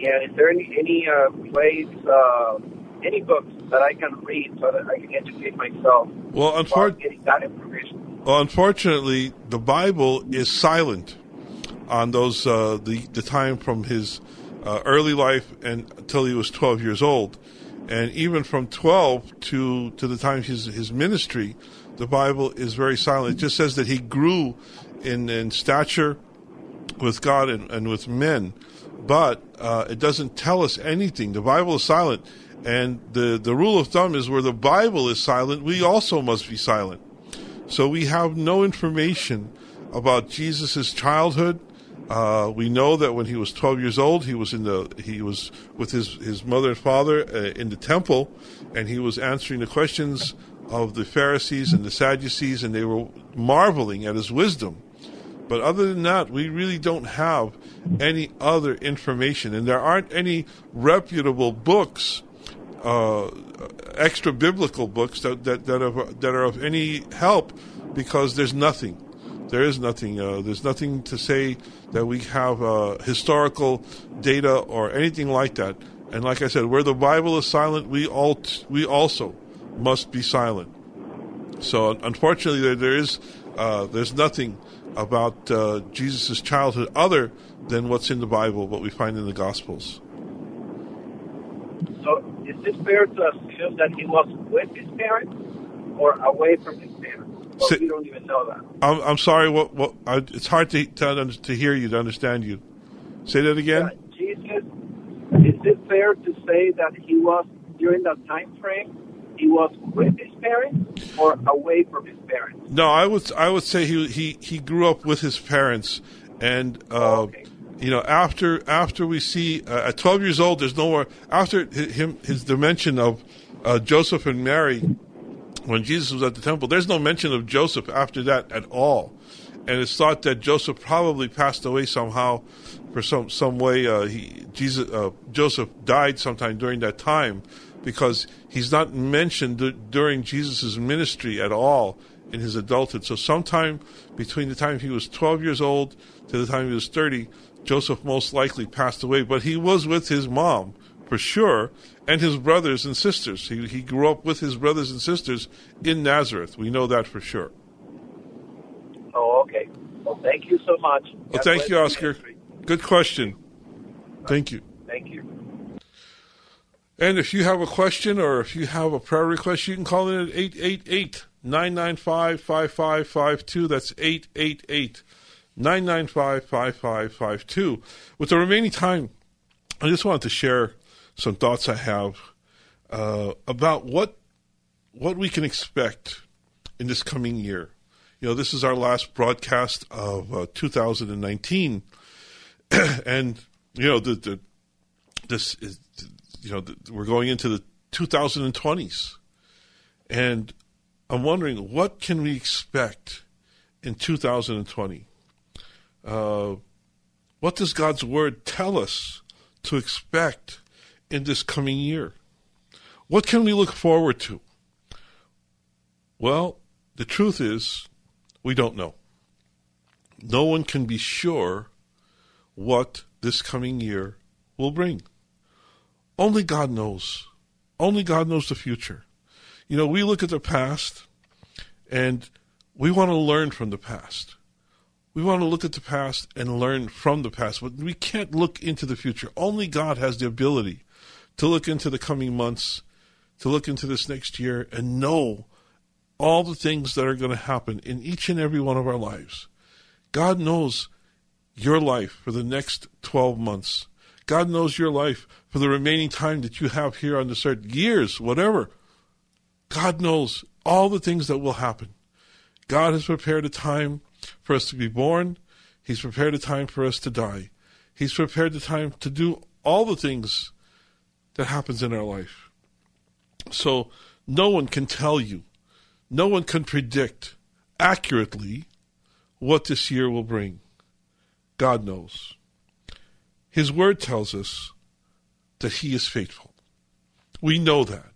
And is there any, any uh, place, uh, any books that I can read so that I can educate myself Well, unfor- getting that information? well, unfortunately, the Bible is silent on those uh, the the time from his uh, early life and until he was 12 years old, and even from 12 to to the time his his ministry, the Bible is very silent. It just says that he grew in in stature with God and, and with men, but uh, it doesn't tell us anything. The Bible is silent, and the the rule of thumb is where the Bible is silent, we also must be silent. So we have no information about Jesus' childhood. Uh, we know that when he was 12 years old, he was in the he was with his his mother and father uh, in the temple, and he was answering the questions of the Pharisees and the Sadducees, and they were marveling at his wisdom. But other than that, we really don't have any other information, and there aren't any reputable books, uh, extra biblical books that that that are, that are of any help, because there's nothing. There is nothing. Uh, there's nothing to say that we have uh, historical data or anything like that. And like I said, where the Bible is silent, we all t- we also must be silent. So unfortunately, there, there is uh, there's nothing about uh, Jesus' childhood other than what's in the Bible, what we find in the Gospels. So is it fair to assume that he was with his parents or away from his parents? Well, we don't even know that. I'm, I'm sorry. What what? I, it's hard to, to to hear you to understand you. Say that again. Jesus, is it fair to say that he was during that time frame he was with his parents or away from his parents? No, I would I would say he he he grew up with his parents, and uh, you know after after we see uh, at 12 years old, there's no more after hi- him his dimension of uh, Joseph and Mary when Jesus was at the temple. There's no mention of Joseph after that at all, and it's thought that Joseph probably passed away somehow for some some way. Uh, he Jesus uh, Joseph died sometime during that time because he's not mentioned d- during Jesus' ministry at all in his adulthood. So sometime between the time he was 12 years old to the time he was 30, Joseph most likely passed away. But he was with his mom for sure, and his brothers and sisters. He he grew up with his brothers and sisters in Nazareth. We know that for sure. Oh, okay. Well, thank you so much. Well, thank you, Oscar. Good question. Thank you. Thank you. And if you have a question or if you have a prayer request, you can call in at 888 995 5552. That's 888 995 5552. With the remaining time, I just wanted to share some thoughts I have uh, about what what we can expect in this coming year. You know, this is our last broadcast of uh, 2019, and you know the, the this is you know the, we're going into the 2020s, and I'm wondering what can we expect in 2020. Uh, what does God's word tell us to expect in this coming year? What can we look forward to? Well, the truth is, we don't know. No one can be sure what this coming year will bring. Only God knows. Only God knows the future. You know, we look at the past and we want to learn from the past. We want to look at the past and learn from the past, but we can't look into the future. Only God has the ability to look into the coming months, to look into this next year and know all the things that are going to happen in each and every one of our lives. God knows your life for the next 12 months. God knows your life for the remaining time that you have here on this earth, years, whatever. God knows all the things that will happen. God has prepared a time for us to be born. He's prepared a time for us to die. He's prepared the time to do all the things that happens in our life. So no one can tell you, no one can predict accurately what this year will bring. God knows. His word tells us that he is faithful. We know that.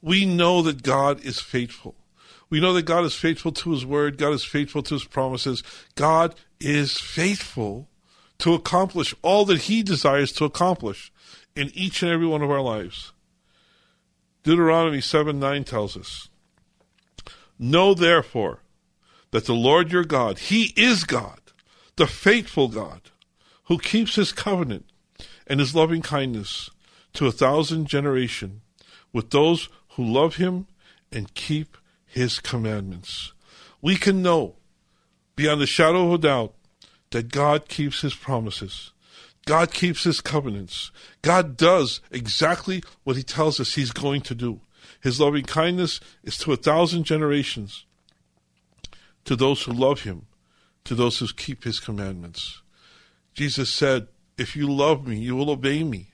We know that God is faithful. We know that God is faithful to his word. God is faithful to his promises. God is faithful to accomplish all that he desires to accomplish in each and every one of our lives. Deuteronomy 7 9 tells us, Know therefore that the Lord your God, he is God, the faithful God, who keeps his covenant and his loving kindness to a thousand generation with those who love him and keep his commandments. We can know beyond the shadow of a doubt that God keeps his promises. God keeps his covenants. God does exactly what he tells us he's going to do. His loving kindness is to a thousand generations, to those who love him, to those who keep his commandments. Jesus said, If you love me, you will obey me.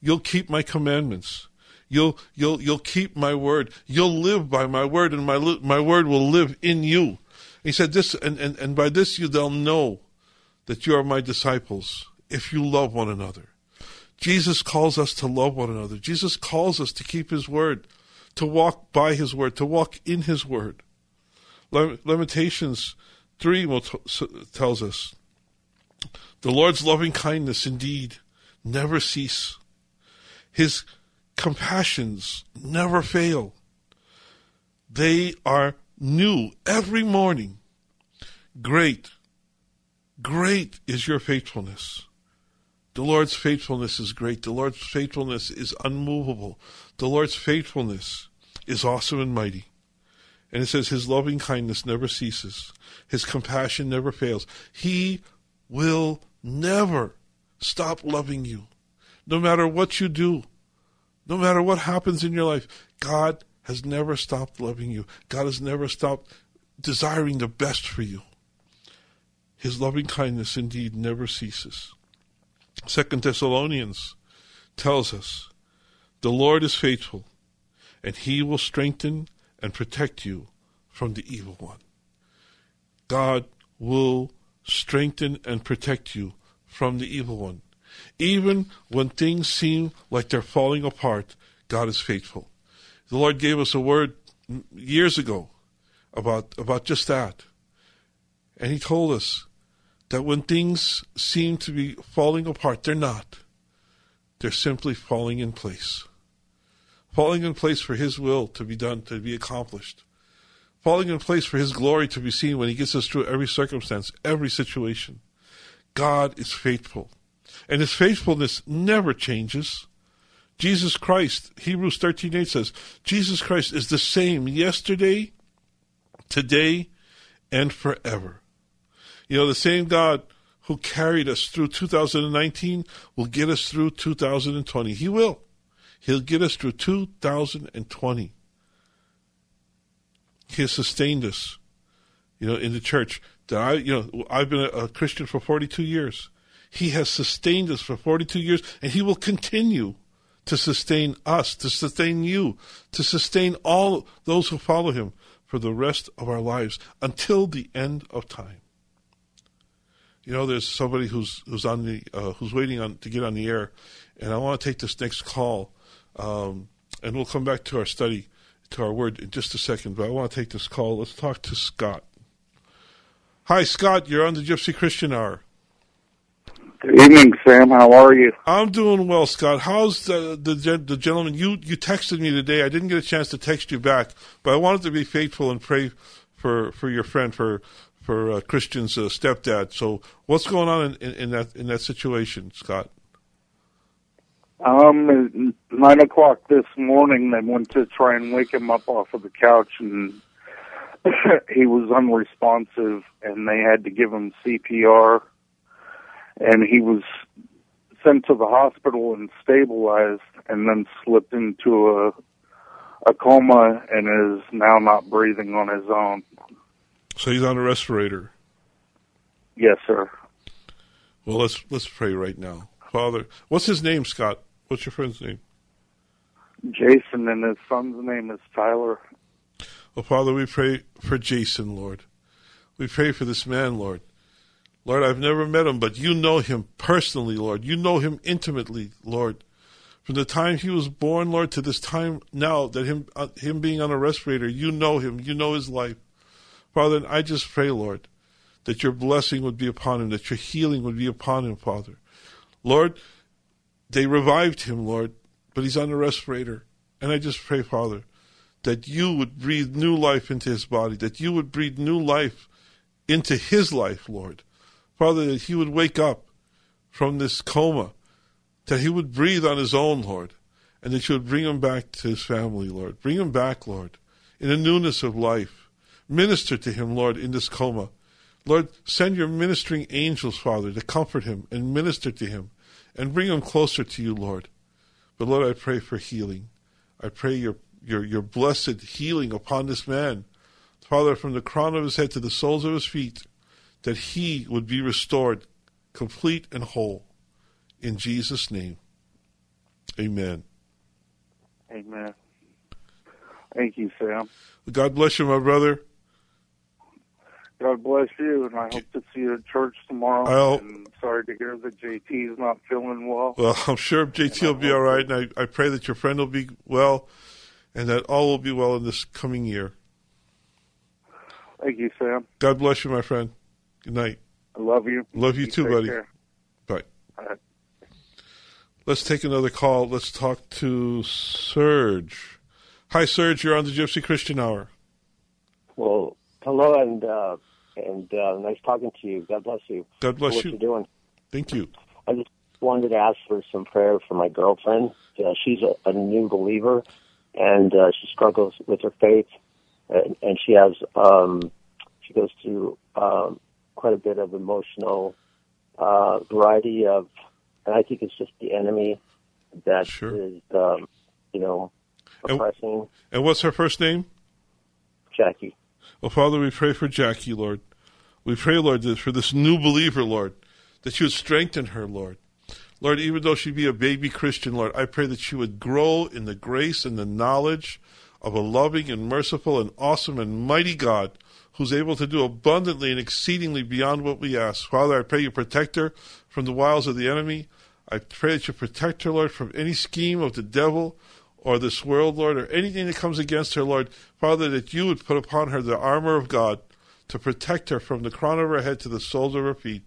You'll keep my commandments. You'll, you'll, you'll keep my word. You'll live by my word, and my, my word will live in you. He said this, and, and, and by this you they'll know that you are my disciples if you love one another. Jesus calls us to love one another. Jesus calls us to keep his word, to walk by his word, to walk in his word. Lamentations 3 tells us the Lord's loving kindness indeed never cease. His compassions never fail. They are new every morning. Great Great is your faithfulness. The Lord's faithfulness is great. The Lord's faithfulness is unmovable. The Lord's faithfulness is awesome and mighty. And it says, His loving kindness never ceases, His compassion never fails. He will never stop loving you. No matter what you do, no matter what happens in your life, God has never stopped loving you. God has never stopped desiring the best for you. His loving kindness indeed never ceases. Second Thessalonians tells us, the Lord is faithful, and he will strengthen and protect you from the evil one. God will strengthen and protect you from the evil one. Even when things seem like they're falling apart, God is faithful. The Lord gave us a word years ago about, about just that. And He told us that when things seem to be falling apart, they're not. They're simply falling in place. Falling in place for His will to be done, to be accomplished. Falling in place for His glory to be seen when He gets us through every circumstance, every situation. God is faithful. And His faithfulness never changes. Jesus Christ, Hebrews 13.8 says, Jesus Christ is the same yesterday, today, and forever. You know, the same God who carried us through 2019 will get us through 2020. He will. He'll get us through 2020. He has sustained us, you know, in the church. I, you know, I've been a, a Christian for 42 years. He has sustained us for 42 years, and He will continue to sustain us, to sustain you, to sustain all those who follow Him for the rest of our lives until the end of time you know, there's somebody who's who's on the uh, who's waiting on to get on the air, and I want to take this next call, um, and we'll come back to our study, to our word in just a second. But I want to take this call. Let's talk to Scott. Hi, Scott. You're on the Gypsy Christian Hour. Good evening, Sam. How are you? I'm doing well, Scott. How's the, the the gentleman you you texted me today? I didn't get a chance to text you back, but I wanted to be faithful and pray for for your friend for for uh, Christian's uh, stepdad. So, what's going on in, in, in, that in that situation, Scott? Um, nine o'clock this morning, they went to try and wake him up off of the couch, and he was unresponsive, and they had to give him CPR, and he was sent to the hospital and stabilized, and then slipped into a a coma and is now not breathing on his own. So he's on a respirator. Yes, sir. Well, let's let's pray right now, Father. What's his name, Scott? What's your friend's name? Jason, and his son's name is Tyler. Well, Father, we pray for Jason, Lord. We pray for this man, Lord. Lord, I've never met him, but you know him personally, Lord. You know him intimately, Lord. From the time he was born, Lord, to this time now that him uh, him being on a respirator, you know him, you know his life. Father, and I just pray, Lord, that your blessing would be upon him, that your healing would be upon him, Father. Lord, they revived him, Lord, but he's on a respirator. And I just pray, Father, that you would breathe new life into his body, that you would breathe new life into his life, Lord. Father, that he would wake up from this coma, that he would breathe on his own, Lord, and that you would bring him back to his family, Lord. Bring him back, Lord, in a newness of life. Minister to him, Lord, in this coma. Lord, send your ministering angels, Father, to comfort him and minister to him and bring him closer to you, Lord. But Lord, I pray for healing. I pray your, your, your blessed healing upon this man. Father, from the crown of his head to the soles of his feet, that he would be restored complete and whole. In Jesus' name. Amen. Amen. Thank you, Sam. God bless you, my brother. God bless you, and I hope to see you at church tomorrow. I'll- and sorry to hear that JT is not feeling well. Well, I'm sure JT will be all right, and I, I pray that your friend will be well and that all will be well in this coming year. Thank you, Sam. God bless you, my friend. Good night. I love you. Love you too, take buddy. care. Bye. Bye. Let's take another call. Let's talk to Serge. Hi, Serge. You're on the Gypsy Christian Hour. Well, hello and uh, and uh, nice talking to you. God bless you. God bless for what you. You're doing. Thank you. I just wanted to ask for some prayer for my girlfriend. Uh, she's a, a new believer, and uh, she struggles with her faith, and, and she has um, she goes through um, quite a bit of emotional uh, variety of, and I think it's just the enemy that is, um, you know, oppressing And what's her first name? Jackie. Well, Father, we pray for Jackie, Lord. We pray, Lord, that for this new believer, Lord, that you would strengthen her, Lord. Lord, even though she be a baby Christian, Lord, I pray that she would grow in the grace and the knowledge of a loving and merciful and awesome and mighty God who's able to do abundantly and exceedingly beyond what we ask. Father, I pray you protect her from the wiles of the enemy. I pray that you protect her, Lord, from any scheme of the devil or this world, Lord, or anything that comes against her, Lord. Father, that you would put upon her the armor of God to protect her from the crown of her head to the soles of her feet.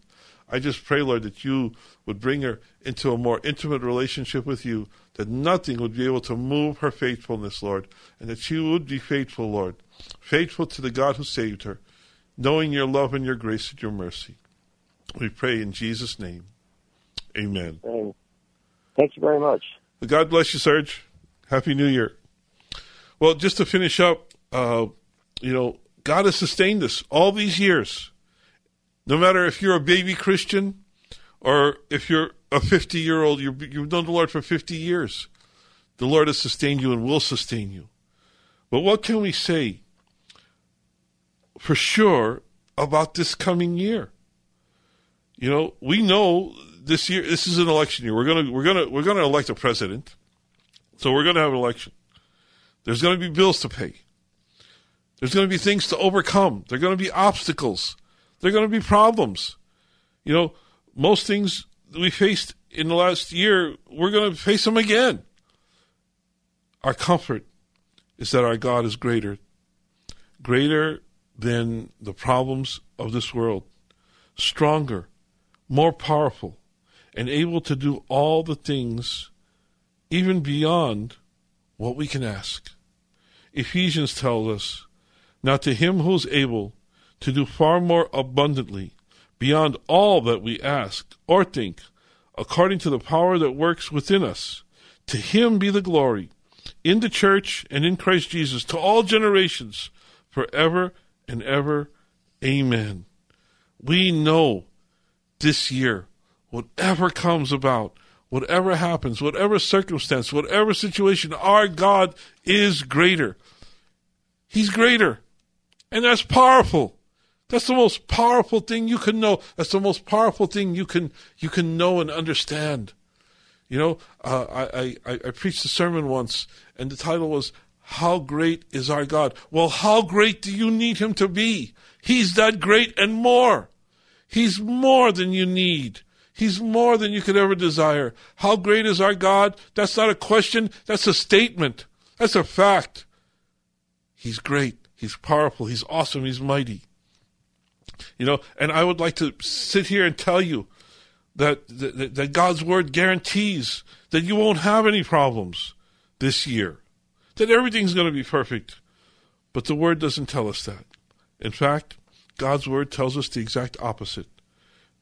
I just pray, Lord, that you would bring her into a more intimate relationship with you, that nothing would be able to move her faithfulness, Lord, and that she would be faithful, Lord, faithful to the God who saved her, knowing your love and your grace and your mercy. We pray in Jesus' name. Amen. Thank you very much. God bless you, Serge. Happy New Year. Well, just to finish up, uh, you know, God has sustained us all these years. No matter if you're a baby Christian or if you're a 50 year old, you've known the Lord for 50 years. The Lord has sustained you and will sustain you. But what can we say for sure about this coming year? You know, we know this year this is an election year. We're gonna we're gonna we're gonna elect a president. So we're gonna have an election. There's gonna be bills to pay. There's gonna be things to overcome. There're gonna be obstacles. There're gonna be problems. You know, most things we faced in the last year, we're gonna face them again. Our comfort is that our God is greater. Greater than the problems of this world. Stronger, more powerful, and able to do all the things even beyond what we can ask. Ephesians tells us, Now to him who is able to do far more abundantly, beyond all that we ask or think, according to the power that works within us, To him be the glory in the church and in Christ Jesus to all generations forever and ever. Amen. We know this year, whatever comes about, whatever happens, whatever circumstance, whatever situation, our God is greater. He's greater. And that's powerful. That's the most powerful thing you can know. That's the most powerful thing you can you can know and understand. You know, uh, I, I I preached a sermon once, and the title was "How Great Is Our God." Well, how great do you need Him to be? He's that great and more. He's more than you need. He's more than you could ever desire. How great is our God? That's not a question. That's a statement. That's a fact. He's great. He's powerful. He's awesome. He's mighty. You know, and I would like to sit here and tell you that, that, that God's word guarantees that you won't have any problems this year, that everything's going to be perfect. But the word doesn't tell us that. In fact, God's word tells us the exact opposite.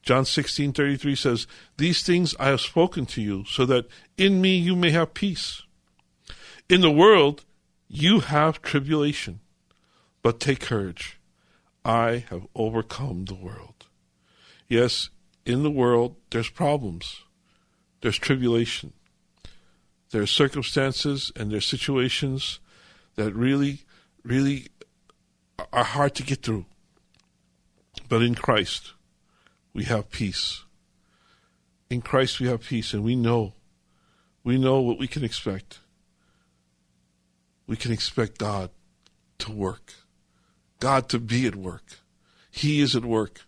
John 16:33 says, "These things I have spoken to you so that in me you may have peace. In the world you have tribulation, but take courage. I have overcome the world. Yes, in the world, there's problems, there's tribulation, there's circumstances and there's situations that really, really are hard to get through. But in Christ, we have peace. In Christ, we have peace, and we know, we know what we can expect. We can expect God to work. God to be at work. He is at work.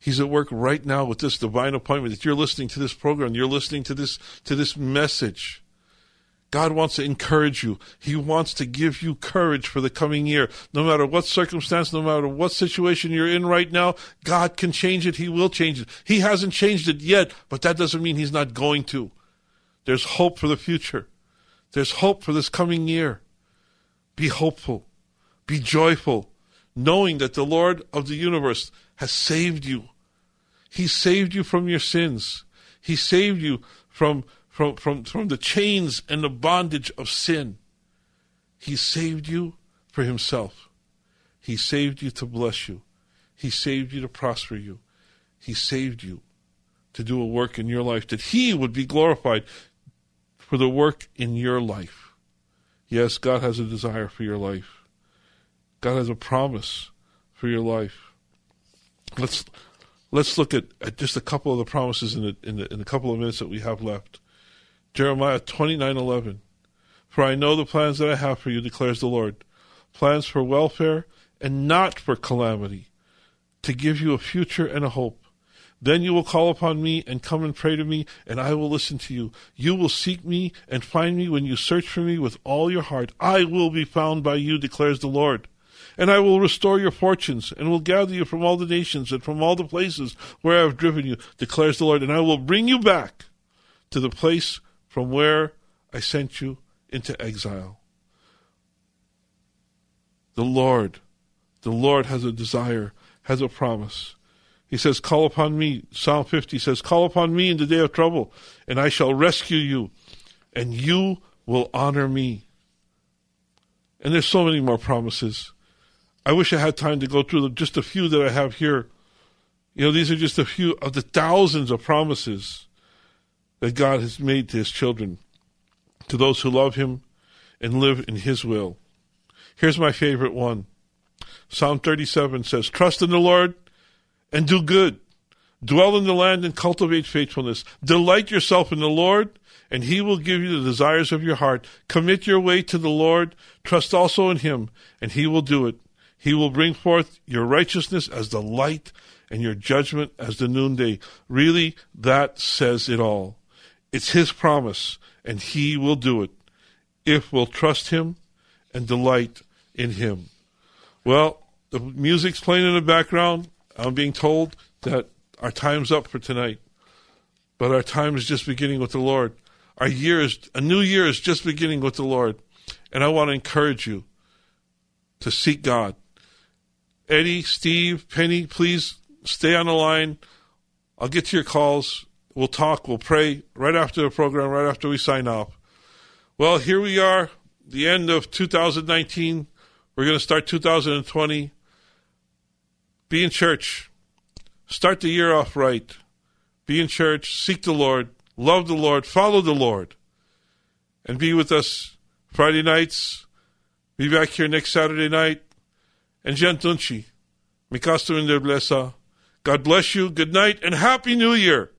He's at work right now with this divine appointment that you're listening to this program, you're listening to this to this message. God wants to encourage you. He wants to give you courage for the coming year. No matter what circumstance, no matter what situation you're in right now, God can change it. He will change it. He hasn't changed it yet, but that doesn't mean He's not going to. There's hope for the future. There's hope for this coming year. Be hopeful. Be joyful knowing that the Lord of the universe has saved you. He saved you from your sins. He saved you from, from, from, from the chains and the bondage of sin. He saved you for Himself. He saved you to bless you. He saved you to prosper you. He saved you to do a work in your life that He would be glorified for the work in your life. Yes, God has a desire for your life. God has a promise for your life. Let's let's look at, at just a couple of the promises in the, in the in a couple of minutes that we have left. Jeremiah twenty nine eleven. For I know the plans that I have for you, declares the Lord, plans for welfare and not for calamity, to give you a future and a hope. Then you will call upon me and come and pray to me, and I will listen to you. You will seek me and find me when you search for me with all your heart. I will be found by you, declares the Lord. And I will restore your fortunes, and will gather you from all the nations and from all the places where I have driven you, declares the Lord. And I will bring you back to the place from where I sent you into exile. The Lord, the Lord has a desire, has a promise. He says, Call upon me. Psalm 50 says, Call upon me in the day of trouble, and I shall rescue you, and you will honor me. And there's so many more promises. I wish I had time to go through just a few that I have here. You know, these are just a few of the thousands of promises that God has made to his children, to those who love him and live in his will. Here's my favorite one. Psalm 37 says, Trust in the Lord and do good. Dwell in the land and cultivate faithfulness. Delight yourself in the Lord, and he will give you the desires of your heart. Commit your way to the Lord. Trust also in him, and he will do it. He will bring forth your righteousness as the light and your judgment as the noonday. Really, that says it all. It's His promise, and He will do it if we'll trust Him and delight in Him. Well, the music's playing in the background. I'm being told that our time's up for tonight, but our time is just beginning with the Lord. Our year is, a new year is just beginning with the Lord. And I want to encourage you to seek God, Eddie, Steve, Penny, please stay on the line. I'll get to your calls. We'll talk. We'll pray right after the program, right after we sign off. Well, here we are, the end of 2019. We're going to start 2020. Be in church. Start the year off right. Be in church. Seek the Lord. Love the Lord. Follow the Lord. And be with us Friday nights. Be back here next Saturday night. And Gentunchi. Mikastum in der blessa. God bless you. Good night and Happy New Year.